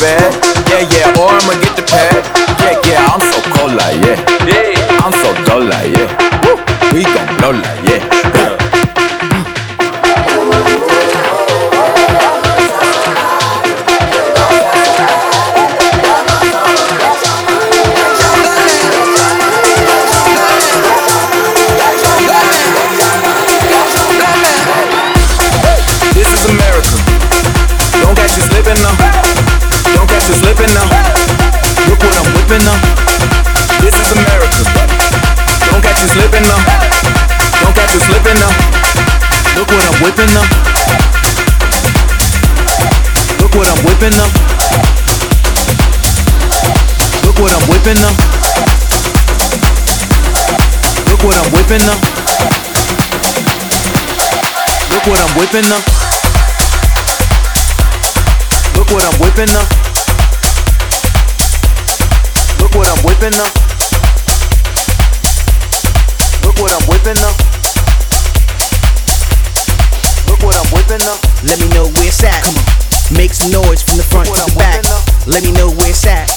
go get the bag. Yeah, yeah, or I'ma get the pad. Yeah, yeah, I'm so cold like yeah. I'm so dull like yeah. We gon' blow like yeah. Slipping now. Don't catch you slipping now. Look what I'm whipping now. Look what I'm whipping now. Look what I'm whipping now. Look what I'm whipping now. Look what I'm whipping now. Look what I'm whipping now. Look what I'm whipping up. Look what I'm whipping up. Look what I'm whipping up. Let me know where it's at. Come on. Make some noise from the front to the back. Let me know where it's at.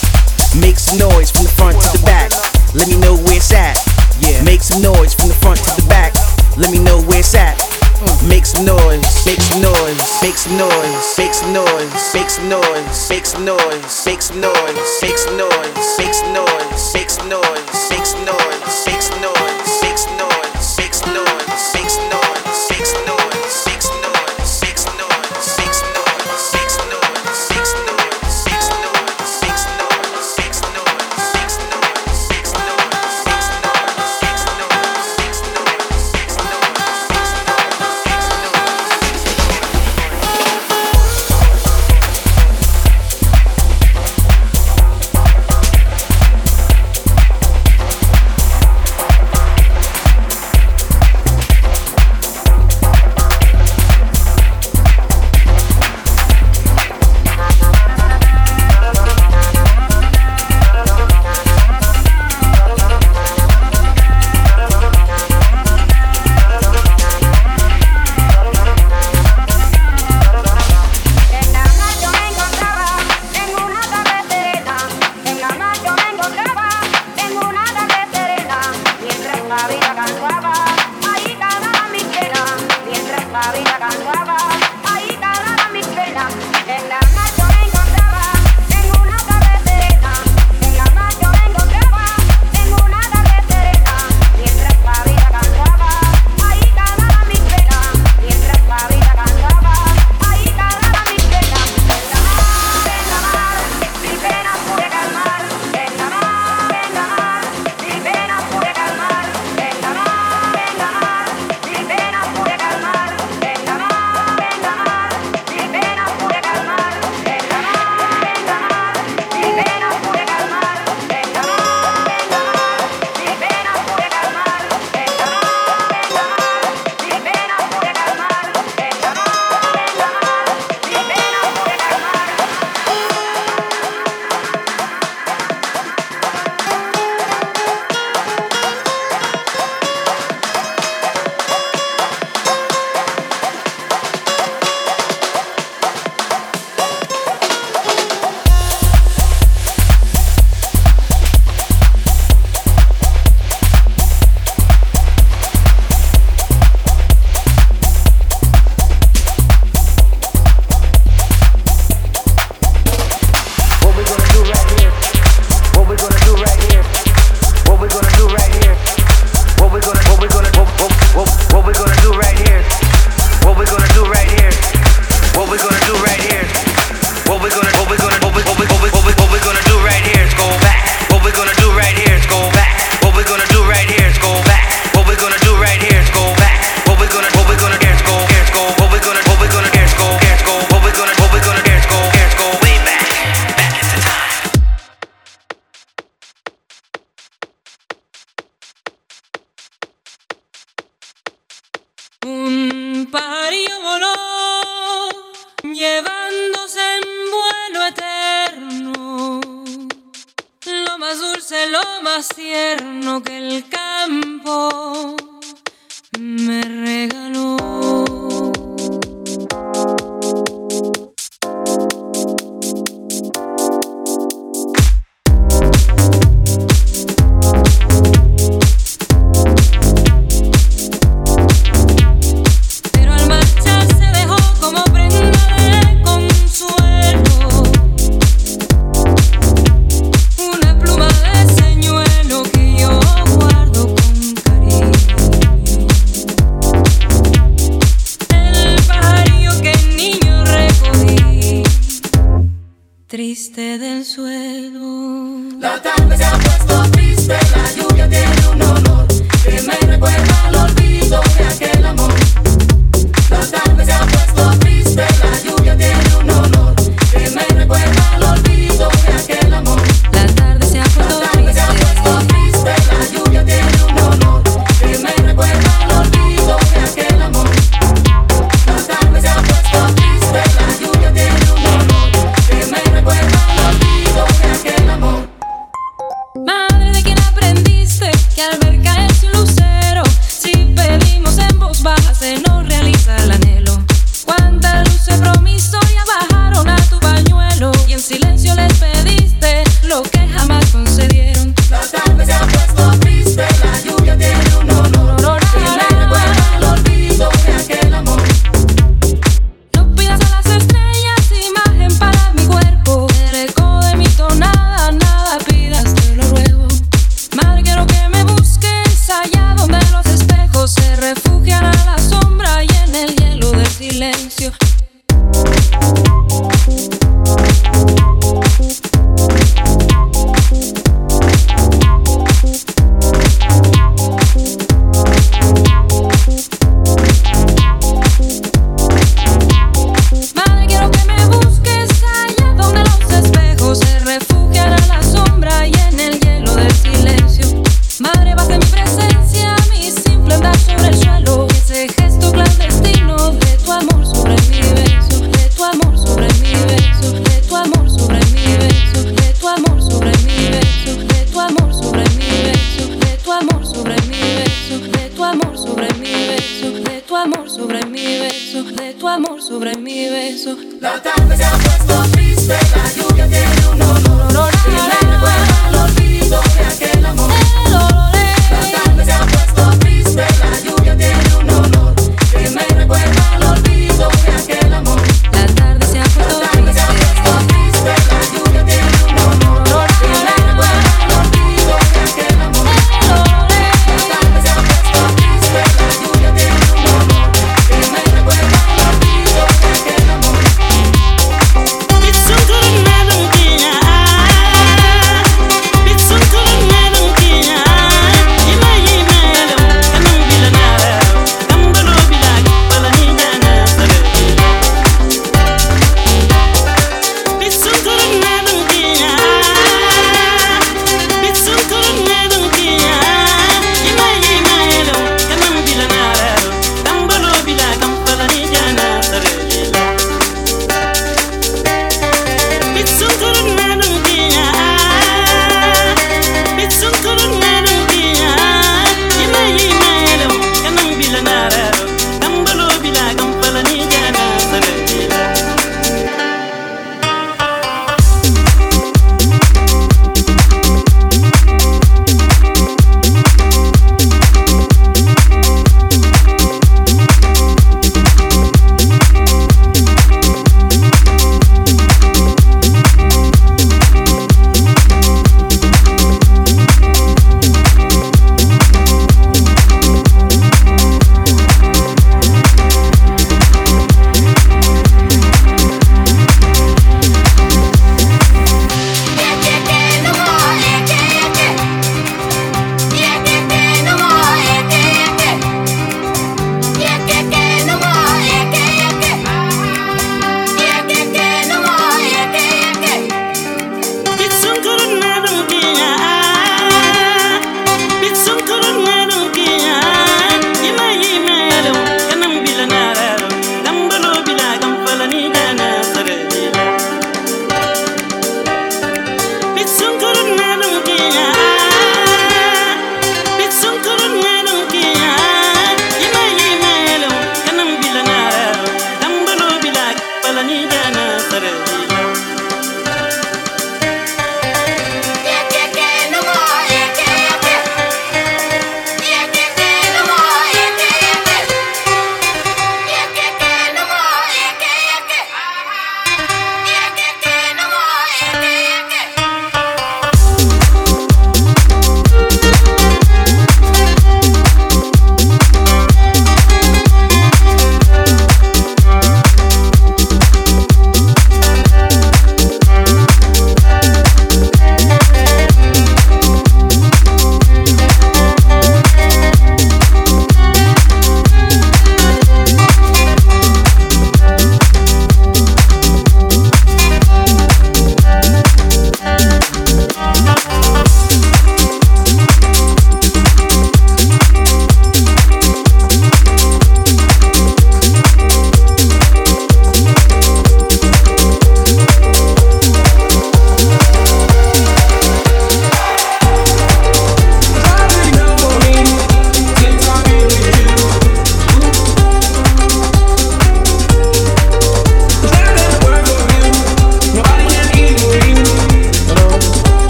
Make some noise from the front to the back. Let me know where it's at. Yeah. Make some noise from the front to the back. Let me know where it's at. Mm. Make some noise, make some noise, make some noise, make some noise, make some noise, make some noise, make some noise, make some noise, make some noise,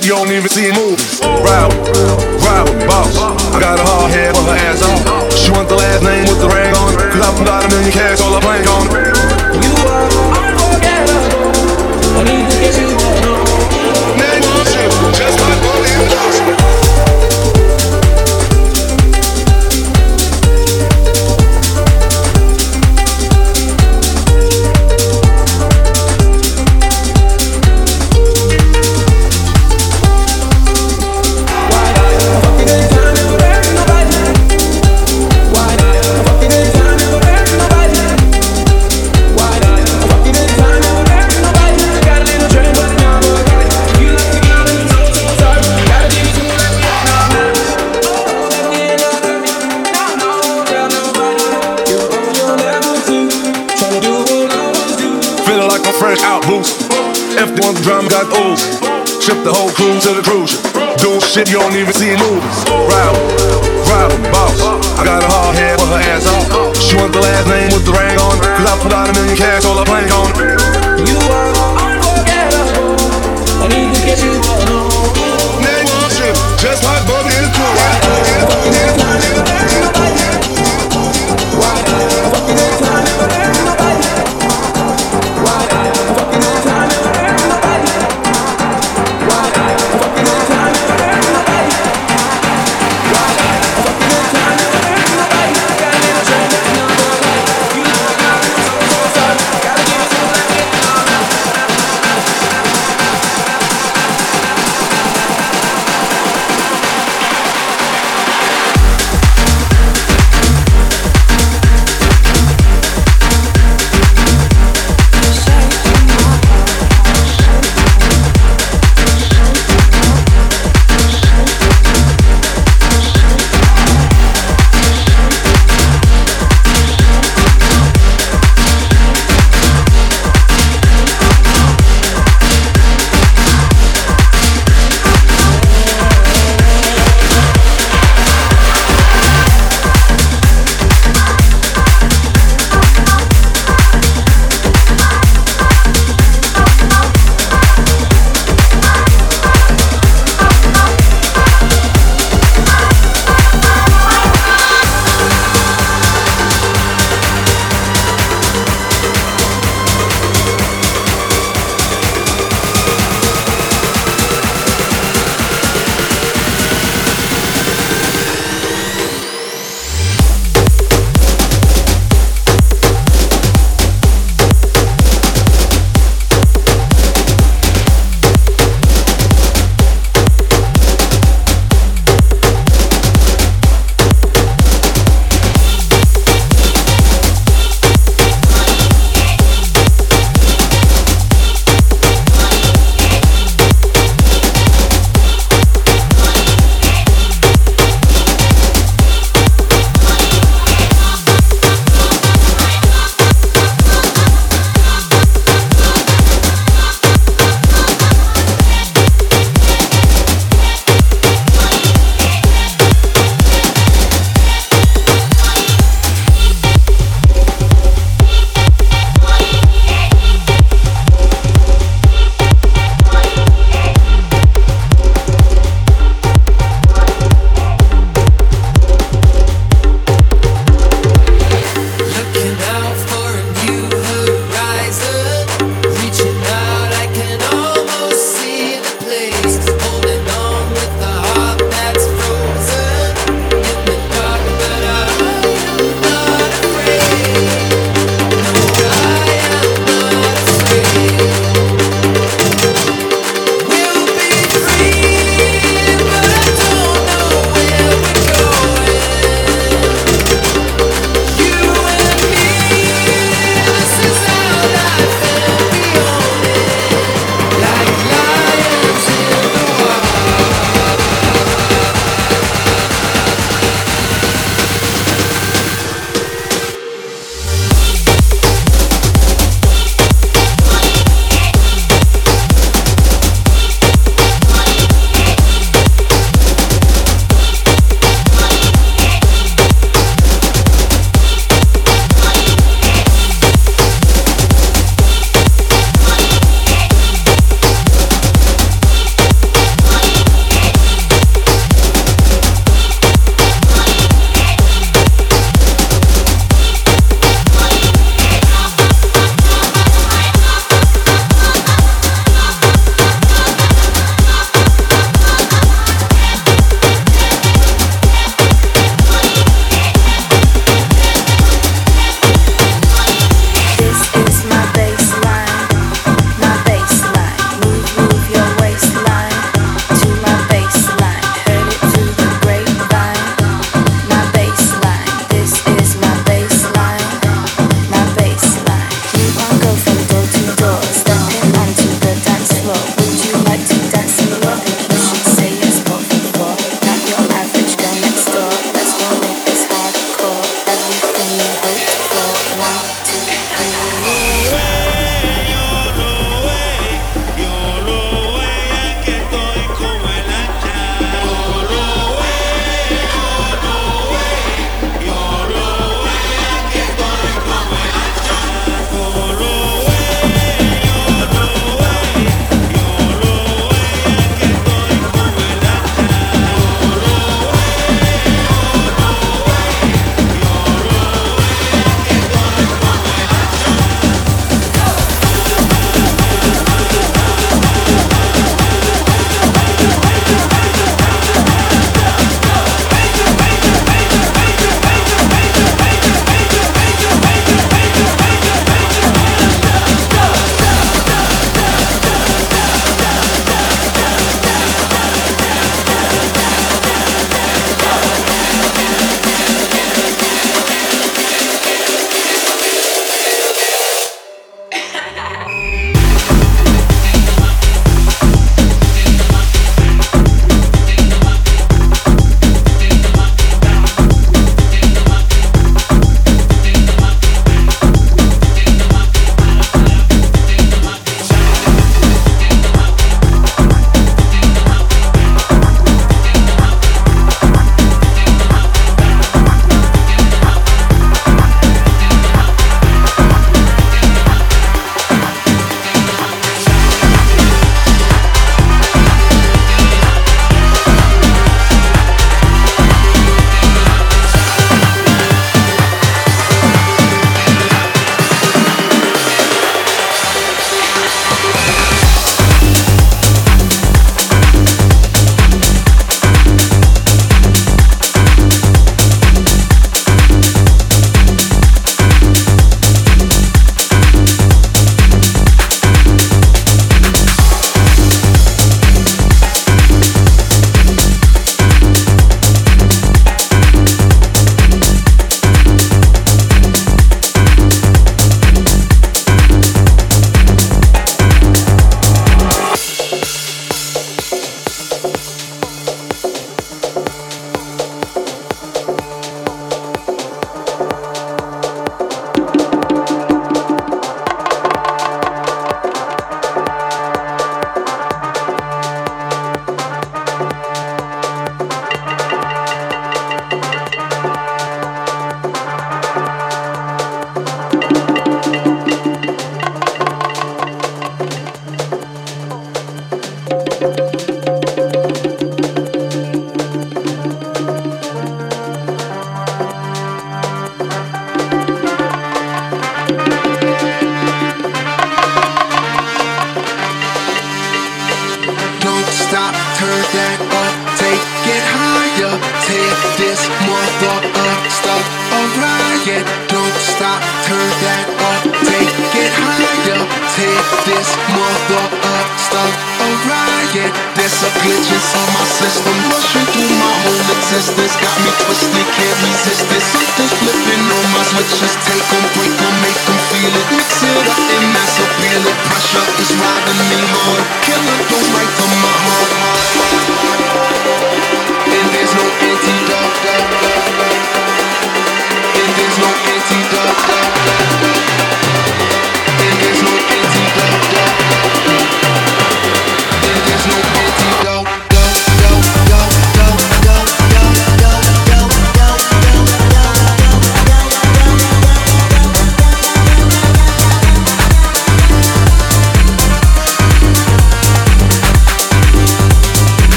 Shit you don't